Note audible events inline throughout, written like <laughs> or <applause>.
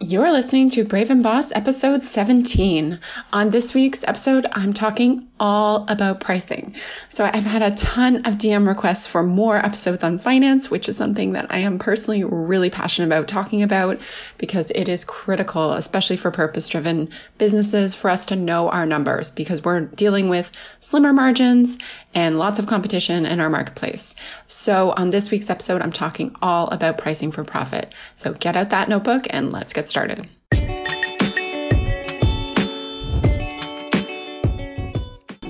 You're listening to Brave and Boss episode 17. On this week's episode, I'm talking all about pricing. So I've had a ton of DM requests for more episodes on finance, which is something that I am personally really passionate about talking about because it is critical, especially for purpose driven businesses, for us to know our numbers because we're dealing with slimmer margins and lots of competition in our marketplace. So on this week's episode, I'm talking all about pricing for profit. So get out that notebook and let's get started.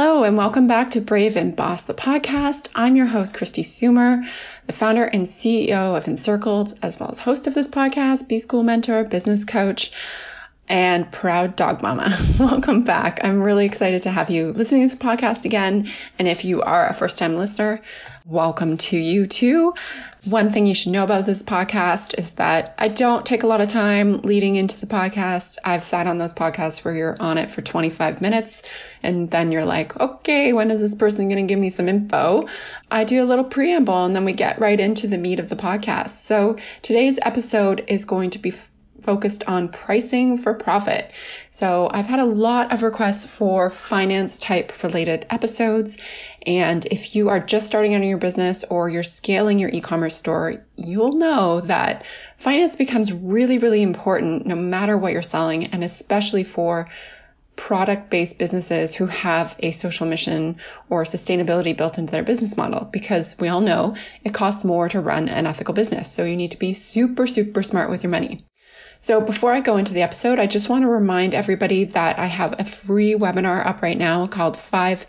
Hello, and welcome back to Brave and Boss, the podcast. I'm your host, Kristi Soomer, the founder and CEO of Encircled, as well as host of this podcast, B School mentor, business coach, and proud dog mama. <laughs> welcome back. I'm really excited to have you listening to this podcast again. And if you are a first time listener, welcome to you too. One thing you should know about this podcast is that I don't take a lot of time leading into the podcast. I've sat on those podcasts where you're on it for 25 minutes and then you're like, okay, when is this person going to give me some info? I do a little preamble and then we get right into the meat of the podcast. So today's episode is going to be focused on pricing for profit. So I've had a lot of requests for finance type related episodes. And if you are just starting out in your business or you're scaling your e-commerce store, you'll know that finance becomes really, really important no matter what you're selling. And especially for product based businesses who have a social mission or sustainability built into their business model because we all know it costs more to run an ethical business. So you need to be super, super smart with your money. So before I go into the episode, I just want to remind everybody that I have a free webinar up right now called five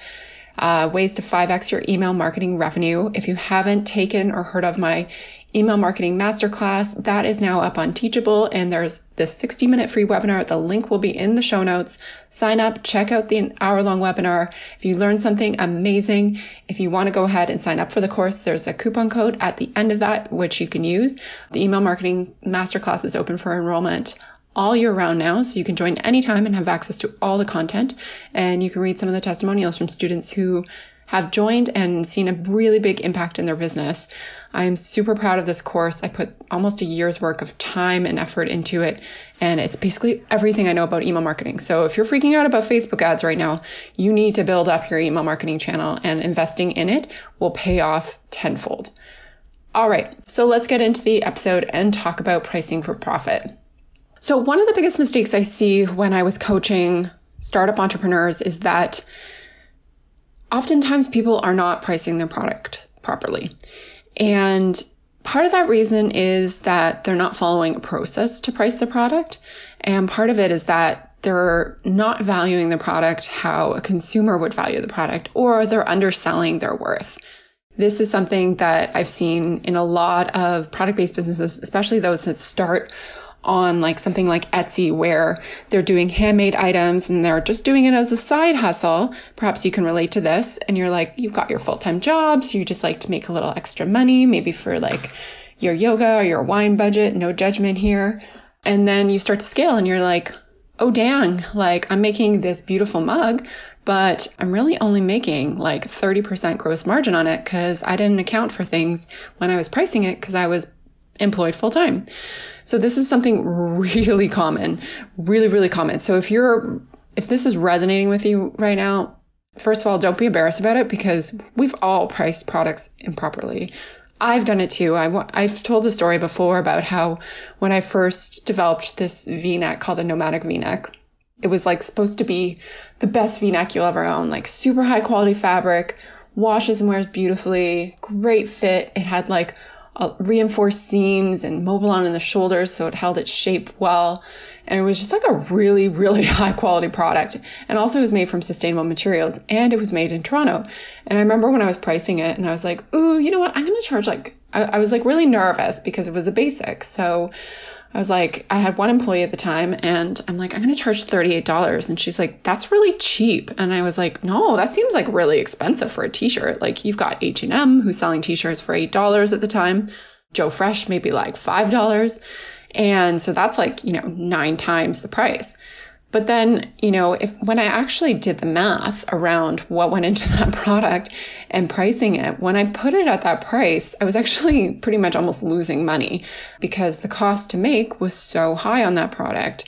uh, ways to 5x your email marketing revenue. If you haven't taken or heard of my email marketing masterclass. That is now up on Teachable and there's this 60 minute free webinar. The link will be in the show notes. Sign up, check out the hour long webinar. If you learned something amazing, if you want to go ahead and sign up for the course, there's a coupon code at the end of that, which you can use. The email marketing masterclass is open for enrollment all year round now. So you can join anytime and have access to all the content. And you can read some of the testimonials from students who have joined and seen a really big impact in their business. I'm super proud of this course. I put almost a year's work of time and effort into it. And it's basically everything I know about email marketing. So if you're freaking out about Facebook ads right now, you need to build up your email marketing channel and investing in it will pay off tenfold. All right. So let's get into the episode and talk about pricing for profit. So one of the biggest mistakes I see when I was coaching startup entrepreneurs is that oftentimes people are not pricing their product properly. And part of that reason is that they're not following a process to price the product. And part of it is that they're not valuing the product how a consumer would value the product, or they're underselling their worth. This is something that I've seen in a lot of product based businesses, especially those that start on like something like Etsy where they're doing handmade items and they're just doing it as a side hustle. Perhaps you can relate to this and you're like, you've got your full-time job. So you just like to make a little extra money, maybe for like your yoga or your wine budget. No judgment here. And then you start to scale and you're like, oh dang, like I'm making this beautiful mug, but I'm really only making like 30% gross margin on it because I didn't account for things when I was pricing it because I was employed full time. So this is something really common, really, really common. So if you're, if this is resonating with you right now, first of all, don't be embarrassed about it because we've all priced products improperly. I've done it too. I, I've told the story before about how when I first developed this v-neck called the nomadic v-neck, it was like supposed to be the best v-neck you'll ever own, like super high quality fabric, washes and wears beautifully, great fit. It had like uh, reinforced seams and Mobilon in the shoulders so it held its shape well. And it was just like a really, really <laughs> high quality product. And also it was made from sustainable materials and it was made in Toronto. And I remember when I was pricing it and I was like, ooh, you know what? I'm going to charge like, I, I was like really nervous because it was a basic. So I was like, I had one employee at the time and I'm like, I'm going to charge $38. And she's like, that's really cheap. And I was like, no, that seems like really expensive for a t-shirt. Like you've got H&M who's selling t-shirts for $8 at the time. Joe Fresh maybe like $5. And so that's like, you know, nine times the price. But then, you know, if when I actually did the math around what went into <laughs> that product and pricing it, when I put it at that price, I was actually <laughs> pretty much almost losing money because the cost to make was so high on that product.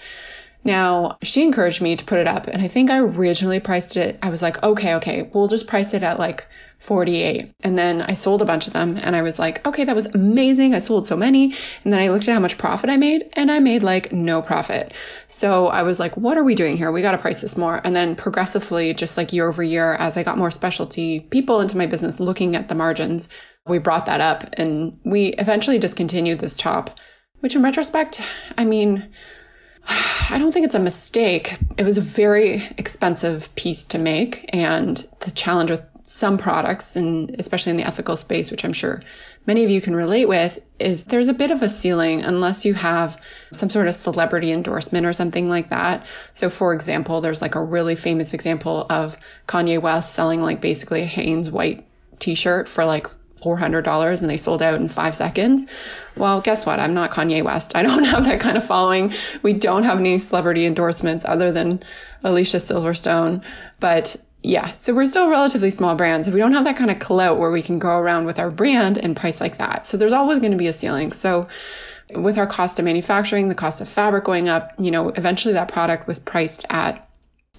Now, she encouraged me to put it up, and I think I originally priced it. I was like, okay, okay, we'll just price it at like 48. And then I sold a bunch of them and I was like, okay, that was amazing. I sold so many. And then I looked at how much profit I made and I made like no profit. So I was like, what are we doing here? We got to price this more. And then progressively, just like year over year, as I got more specialty people into my business looking at the margins, we brought that up and we eventually discontinued this top, which in retrospect, I mean, <sighs> I don't think it's a mistake. It was a very expensive piece to make. And the challenge with some products, and especially in the ethical space, which I'm sure many of you can relate with, is there's a bit of a ceiling unless you have some sort of celebrity endorsement or something like that. So, for example, there's like a really famous example of Kanye West selling like basically a Hanes white t shirt for like $400 and they sold out in five seconds. Well, guess what? I'm not Kanye West. I don't <laughs> have that kind of following. We don't have any celebrity endorsements other than Alicia Silverstone. But yeah, so we're still relatively small brands. We don't have that kind of clout where we can go around with our brand and price like that. So there's always going to be a ceiling. So with our cost of manufacturing, the cost of fabric going up, you know, eventually that product was priced at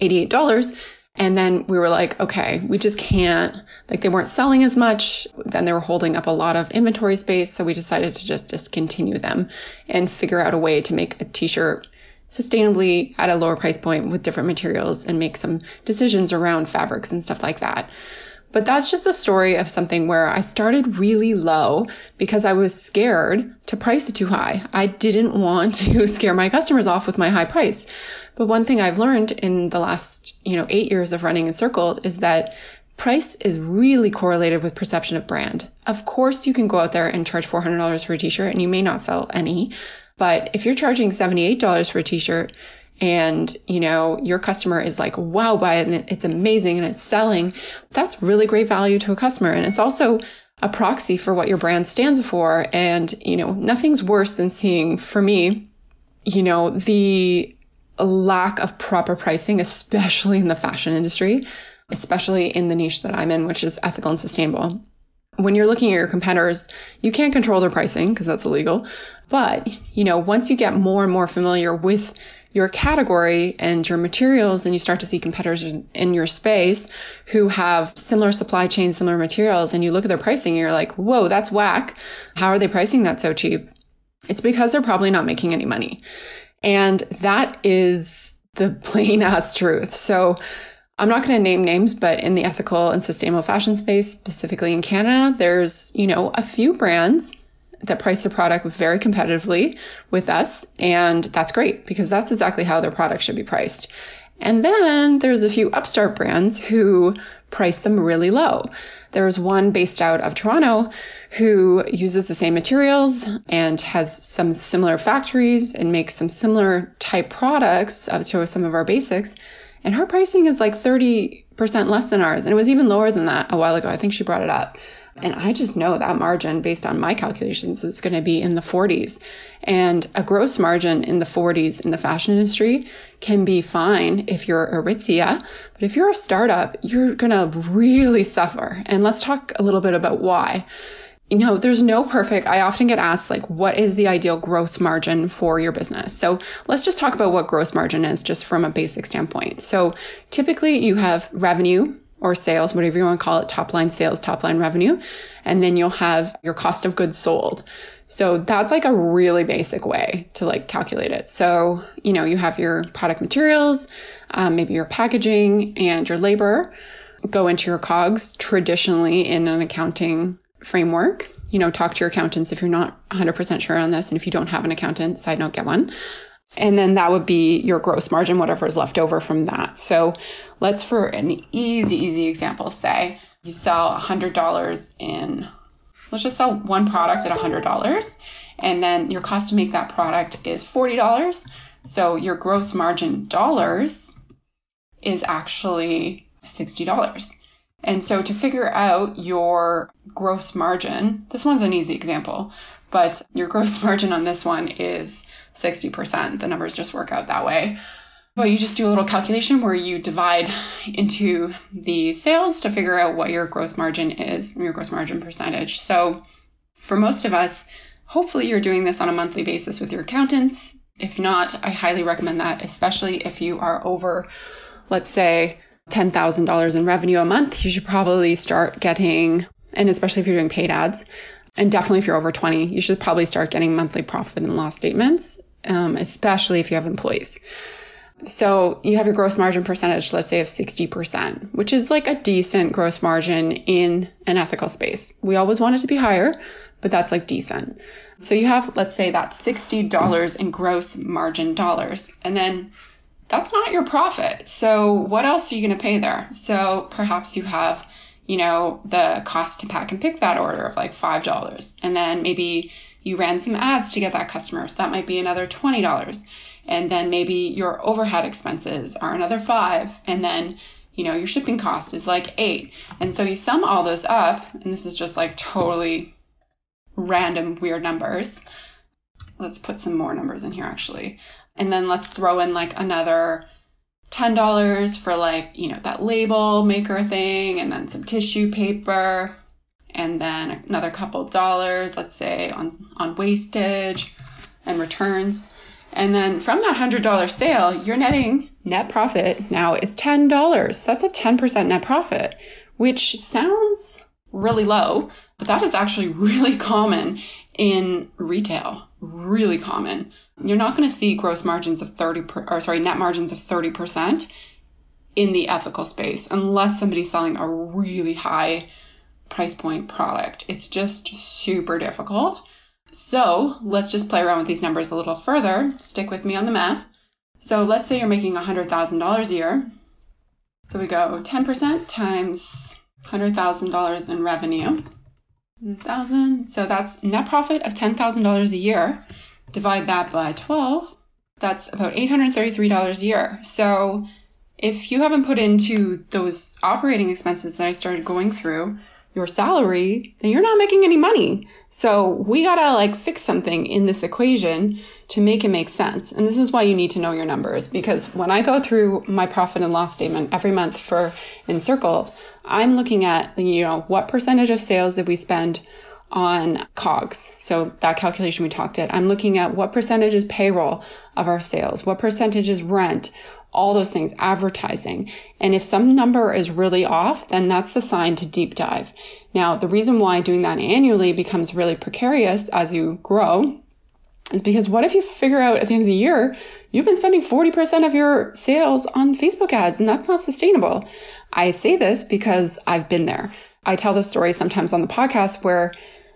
$88. And then we were like, okay, we just can't, like they weren't selling as much. Then they were holding up a lot of inventory space. So we decided to just discontinue them and figure out a way to make a t-shirt sustainably at a lower price point with different materials and make some decisions around fabrics and stuff like that. But that's just a story of something where I started really low because I was scared to price it too high. I didn't want <laughs> to scare my customers off with my high price. But one thing I've learned in the last, you know, eight years of running Encircled is that price is really correlated with perception of brand. Of course, you can go out there and charge $400 for a t-shirt and you may not sell any, but if you're charging $78 for a t-shirt and, you know, your customer is like, wow, buy it and it's amazing and it's selling, that's really great value to a customer. And it's also a proxy for what your brand stands for. And, you know, nothing's worse than seeing, for me, you know, the lack of proper pricing, especially in the fashion industry, especially in the niche that I'm in, which is ethical and sustainable. When you're looking at your competitors, you can't control their pricing because that's illegal. But, you know, once you get more and more familiar with your category and your materials and you start to see competitors in your space who have similar supply chains, similar materials, and you look at their pricing you're like, whoa, that's whack. How are they pricing that so cheap? It's because they're probably not making any money. And that is the <laughs> plain ass truth. So I'm not going to name names, but in the ethical and sustainable fashion space, specifically in Canada, there's, you know, a few brands that price their product very competitively with us. And that's great because that's exactly how their product should be priced. And then there's a few upstart brands who price them really low. There's one based out of Toronto who uses the same materials and has some similar factories and makes some similar type products uh, to some of our basics. And her pricing is like 30% less than ours. And it was even lower than that a while ago. I think she brought it up. And I just know that margin based on my calculations is going to be in the 40s. And a gross margin in the 40s in the fashion industry can be fine if you're a Aritzia. But if you're a startup, you're going to really suffer. And let's talk a little bit about why. You know, there's no perfect. I often get asked, like, what is the ideal gross margin for your business? So let's just talk about what gross margin is just from a basic standpoint. So typically you have revenue or sales, whatever you want to call it, top line sales, top line revenue. And then you'll have your cost of goods sold. So that's like a really basic way to like calculate it. So, you know, you have your product materials, um, maybe your packaging and your labor go into your COGS traditionally in an accounting framework. You know, talk to your accountants if you're not 100% sure on this. And if you don't have an accountant, side note, get one. And then that would be your gross margin, whatever is left over from that. So let's, for an easy, easy example, say you sell $100 in let's just sell one product at $100 and then your cost to make that product is $40. So your gross margin dollars is actually $60. And so to figure out your gross margin, this one's an easy example, but your gross <laughs> margin on this one is 60%. The numbers just work out that way. But you just do a little calculation where you divide <laughs> into the sales to figure out what your gross margin is, your gross margin percentage. So for most of us, hopefully you're doing this on a monthly basis with your accountants. If not, I highly recommend that, especially if you are over, let's say, $10,000 in revenue a month, you should probably start getting, and especially if you're doing paid ads, and definitely if you're over 20, you should probably start getting monthly profit and loss statements, um, especially if you have employees. So you have your gross margin percentage, let's say of 60%, which is like a decent gross margin in an ethical space. We always want it to be higher, but that's like decent. So you have, let's say that's $60 in gross margin dollars. And then that's not your profit. So what else are you going to pay there? So perhaps you have, you know, the cost to pack and pick that order of like $5. And then maybe you ran some ads to get that customer. So that might be another $20 and then maybe your overhead expenses are another five and then you know your shipping cost is like eight and so you sum all those up and this is just like totally random weird numbers let's put some more numbers in here actually and then let's throw in like another $10 for like you know that label maker thing and then some tissue paper and then another couple dollars let's say on on wastage and returns and then from that $100 sale, your netting net profit now is $10. That's a 10% net profit, which sounds really low, but that is actually <laughs> really common in retail. Really common. You're not going to see gross margins of 30 per, or sorry, net margins of 30% in the ethical space unless somebody's selling a really high price point product. It's just super difficult. So let's just play around with these numbers a little further. Stick with me on the math. So let's say you're making $100,000 a year. So we go 10% times $100,000 in revenue. 100,000. So that's net profit of $10,000 a year. Divide that by 12. That's about $833 a year. So if you haven't put into those operating expenses that I started going through, your salary, then you're not making any money. So we gotta like fix something in this equation to make it make sense. And this is why you need to know your numbers because when I go through my profit and loss statement every month for Encircled, I'm looking at, you know, what percentage of sales did we spend on COGS. So that calculation we talked at. I'm looking at what percentage is payroll of our sales, what percentage is rent, all those things, advertising. And if some number is really off, then that's the sign to deep dive. Now, the reason why doing that annually becomes really precarious as you grow is because what if you figure out at the end of the year, you've been spending 40% of your sales on Facebook ads and that's not sustainable. I say this because I've been there. I tell this story sometimes on the podcast where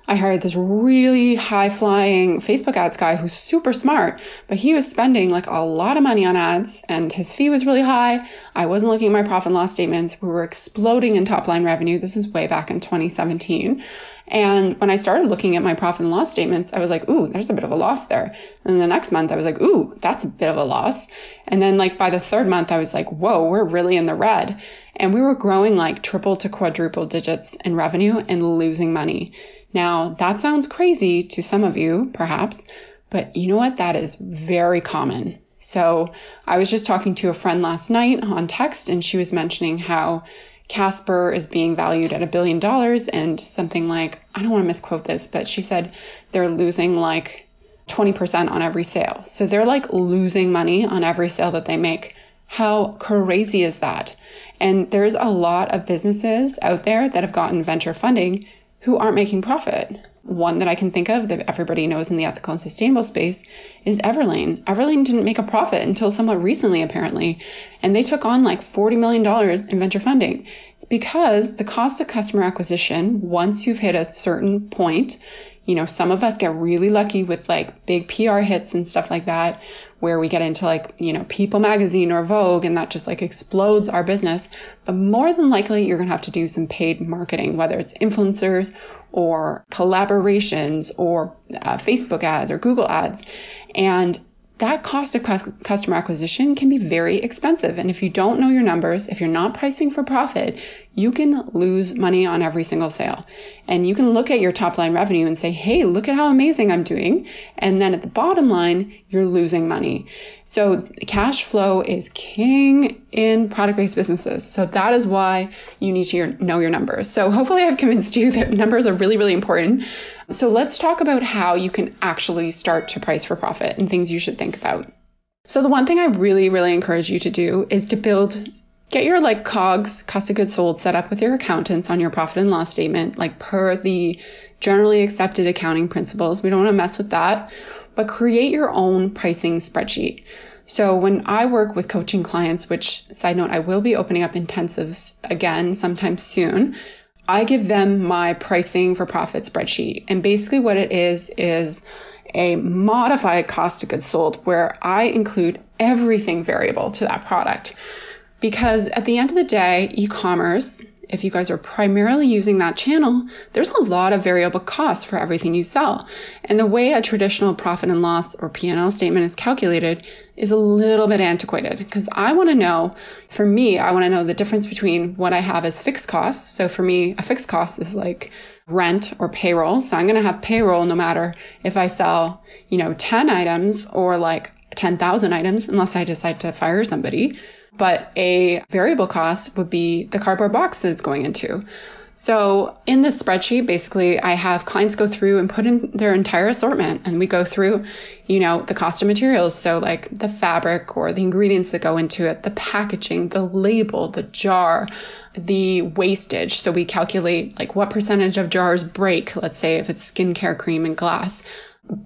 I hired this really high flying Facebook ads guy who's super smart, but he was spending like a lot of money on ads and his fee was really high. I wasn't looking at my profit and loss statements. We were exploding in top line revenue. This is way back in 2017. And when I started looking at my profit and loss statements, I was like, ooh, there's a bit of a loss there. And the next month I was like, ooh, that's a bit of a loss. And then like by the third month, I was like, whoa, we're really in the red. And we were growing like triple to quadruple digits in revenue and losing money. Now, that sounds crazy to some of you, perhaps, but you know what? That is very common. So I was just talking to a friend last night on text, and she was mentioning how Casper is being valued at a billion dollars and something like, I don't want to misquote this, but she said they're losing like 20% on every sale. So they're like losing money on every sale that they make. How crazy is that? And there's a lot of businesses out there that have gotten venture funding who aren't making profit. One that I can think of that everybody knows in the ethical and sustainable space is Everlane. Everlane didn't make a profit until somewhat recently, apparently, and they took on like $40 million in venture funding. It's because the cost of customer acquisition, once you've hit a certain point, You know, some of us get really lucky with like big PR hits and stuff like that, where we get into like, you know, People magazine or Vogue and that just like explodes our business. But more than likely, you're going to have to do some paid marketing, whether it's influencers or collaborations or uh, Facebook ads or Google ads. And that cost of customer acquisition can be very expensive. And if you don't know your numbers, if you're not pricing for profit, you can lose money on every single sale. And you can look at your top line revenue and say, Hey, look at how amazing I'm doing. And then at the bottom line, you're losing money. So cash flow is king in product based businesses. So that is why you need to know your numbers. So hopefully I've convinced you that numbers are really, really important. So let's talk about how you can actually start to price for profit and things you should think about. So the one thing I really, really encourage you to do is to build get your like cogs cost of goods sold set up with your accountants on your profit and loss statement like per the generally accepted accounting principles. We don't want to mess with that but create your own pricing spreadsheet. So when i work with coaching clients which side note i will be opening up intensives again sometime soon i give them my pricing for profit spreadsheet. And basically what it is is a modified cost of goods sold where i include everything variable to that product because at the end of the day, e commerce, if you guys are primarily using that channel, there's a lot of variable costs for everything you sell. And the way a traditional profit and loss or P&L statement is calculated is a little bit antiquated because I want to know, for me, I want to know the difference between what I have as fixed costs. So for me, a fixed cost is like rent or payroll. So I'm going to have payroll no matter if I sell, you know, 10 items or like 10,000 items, unless I decide to fire somebody but a variable cost would be the cardboard box that it's going into. So in this spreadsheet, basically I have clients go through and put in their entire assortment and we go through, you know, the cost of materials. So like the fabric or the ingredients that go into it, the packaging, the label, the jar, the wastage. So we calculate like what percentage of jars break, let's say if it's skincare cream and glass.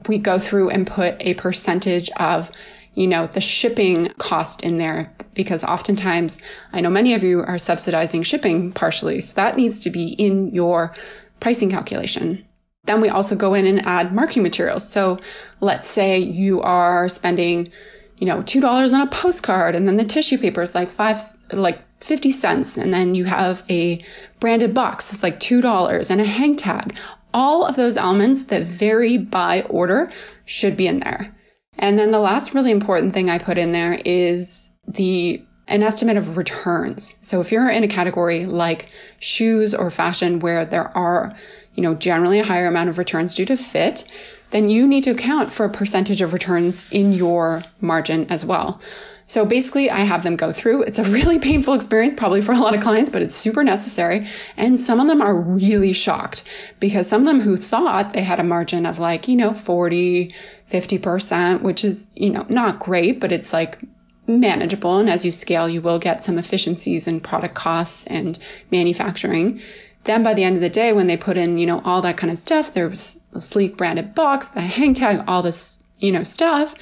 We go through and put a percentage of you know, the shipping cost in there because oftentimes I know many of you are subsidizing shipping partially. So that needs to be in your pricing calculation. Then we also go in and add marketing materials. So let's say you are spending, you know, $2 on a postcard and then the tissue paper is like five, like 50 cents. And then you have a branded box that's like $2 and a hang tag. All of those elements that vary by order should be in there. And then the last really important thing I put in there is the an estimate of returns. So if you're in a category like shoes or fashion where there are, you know, generally a higher amount of returns due to fit, then you need to account for a percentage of returns in your margin as well. So basically, I have them go through. It's a really <laughs> painful experience, probably for a lot of clients, but it's super necessary. And some of them are really shocked because some of them who thought they had a margin of like, you know, 40, 50%, which is, you know, not great, but it's like manageable. And as you scale, you will get some efficiencies in product costs and manufacturing. Then by the end of the day, when they put in, you know, all that kind of stuff, there's a sleek branded box, the <laughs> hang tag, all this, you know, stuff,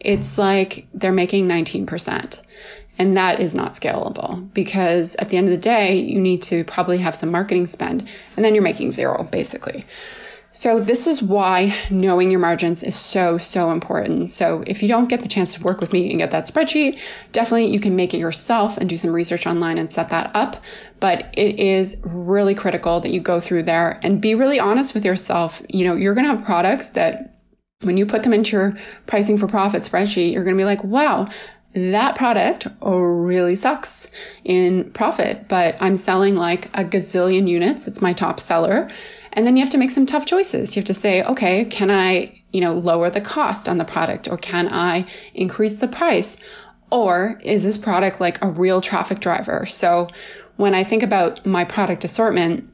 it's like they're making 19%. And that is not scalable because at the end of the day, you need to probably have some marketing spend and then you're making zero basically. So this is why knowing your margins is so, so important. So if you don't get the chance to work with me and get that spreadsheet, definitely you can make it yourself and do some research online and set that up. But it is really critical that you go through there and be really honest with yourself. You know, you're going to have products that when you put them into your pricing for profit spreadsheet, you're going to be like, wow, that product really sucks in profit, but I'm selling like a gazillion units. It's my top seller. And then you have to make some tough choices. You have to say, okay, can I, you know, lower the cost on the product or can I increase the price? Or is this product like a real traffic driver? So when I think about my product assortment,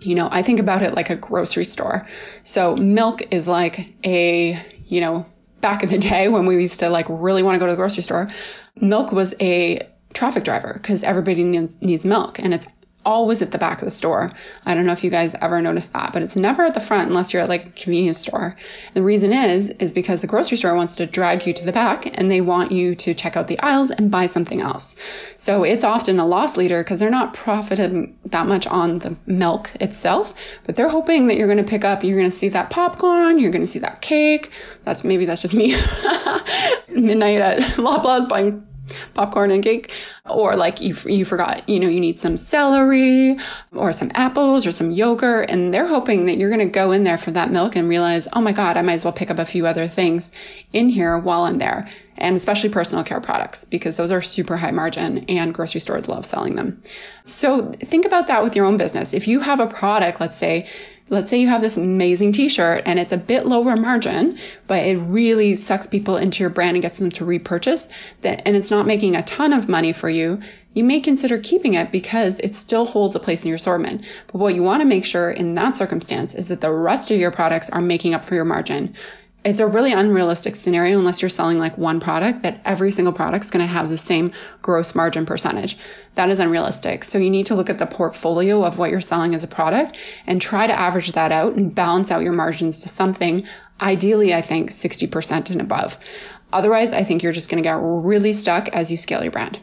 you know, I think about it like a grocery store. So milk is like a, you know, back in the day when we used to like really want to go to the grocery store, milk was a traffic driver because everybody needs, needs milk and it's always at the back of the store. I don't know if you guys ever noticed that, but it's never at the front unless you're at like a convenience store. The reason is, is because the grocery store wants to drag you to the back and they want you to check out the aisles and buy something else. So it's often a loss leader because they're not profiting that much on the milk itself, but they're hoping that you're going to pick up, you're going to see that popcorn, you're going to see that cake. That's maybe that's just me. <laughs> Midnight at Loblaws buying popcorn and cake or like you you forgot you know you need some celery or some apples or some yogurt and they're hoping that you're going to go in there for that milk and realize oh my god I might as well pick up a few other things in here while I'm there and especially personal care products because those are super high margin and grocery stores love selling them. So think about that with your own business. If you have a product, let's say let's say you have this amazing t-shirt and it's a bit lower margin, but it really sucks people into your brand and gets them to repurchase that, and it's not making a ton of money for you. You may consider keeping it because it still holds a place in your assortment. But what you want to make sure in that circumstance is that the rest of your products are making up for your margin it's a really unrealistic scenario unless you're selling like one product that every single product is going to have the same gross margin percentage. That is unrealistic. So you need to look at the portfolio of what you're selling as a product and try to average that out and balance out your margins to something ideally, I think 60% and above. Otherwise, I think you're just going to get really stuck as you scale your brand.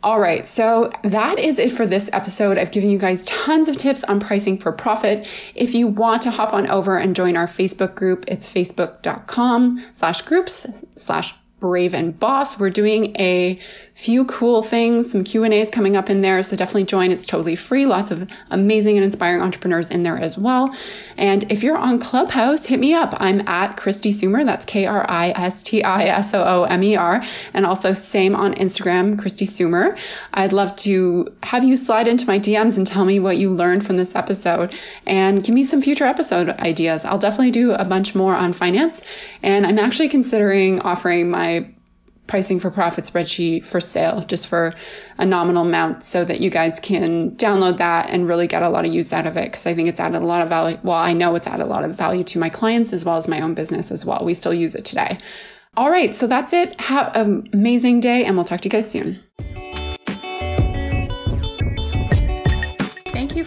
All right, so that is it for this episode. I've given you guys tons of tips on pricing for profit. If you want to hop on over and join our Facebook group, it's facebook.com slash groups slash brave and boss. We're doing a few cool things, some Q and A's coming up in there. So definitely join. It's totally free. Lots of amazing and inspiring entrepreneurs in there as well. And if you're on Clubhouse, hit me up. I'm at Kristi Soomer. That's K-R-I-S-T-I-S-O-O-M-E-R. And also same on Instagram, Kristi Soomer. I'd love to have you slide into my DMs and tell me what you learned from this episode and give me some future episode ideas. I'll definitely do a bunch more on finance. And I'm actually considering offering my pricing for profit spreadsheet for sale just for a nominal amount so that you guys can download that and really get a lot of use out of it because I think it's added a lot of value. Well, I know it's added a lot of value to my clients as well as my own business as well. We still use it today. All right, so that's it. Have an amazing day and we'll talk to you guys soon.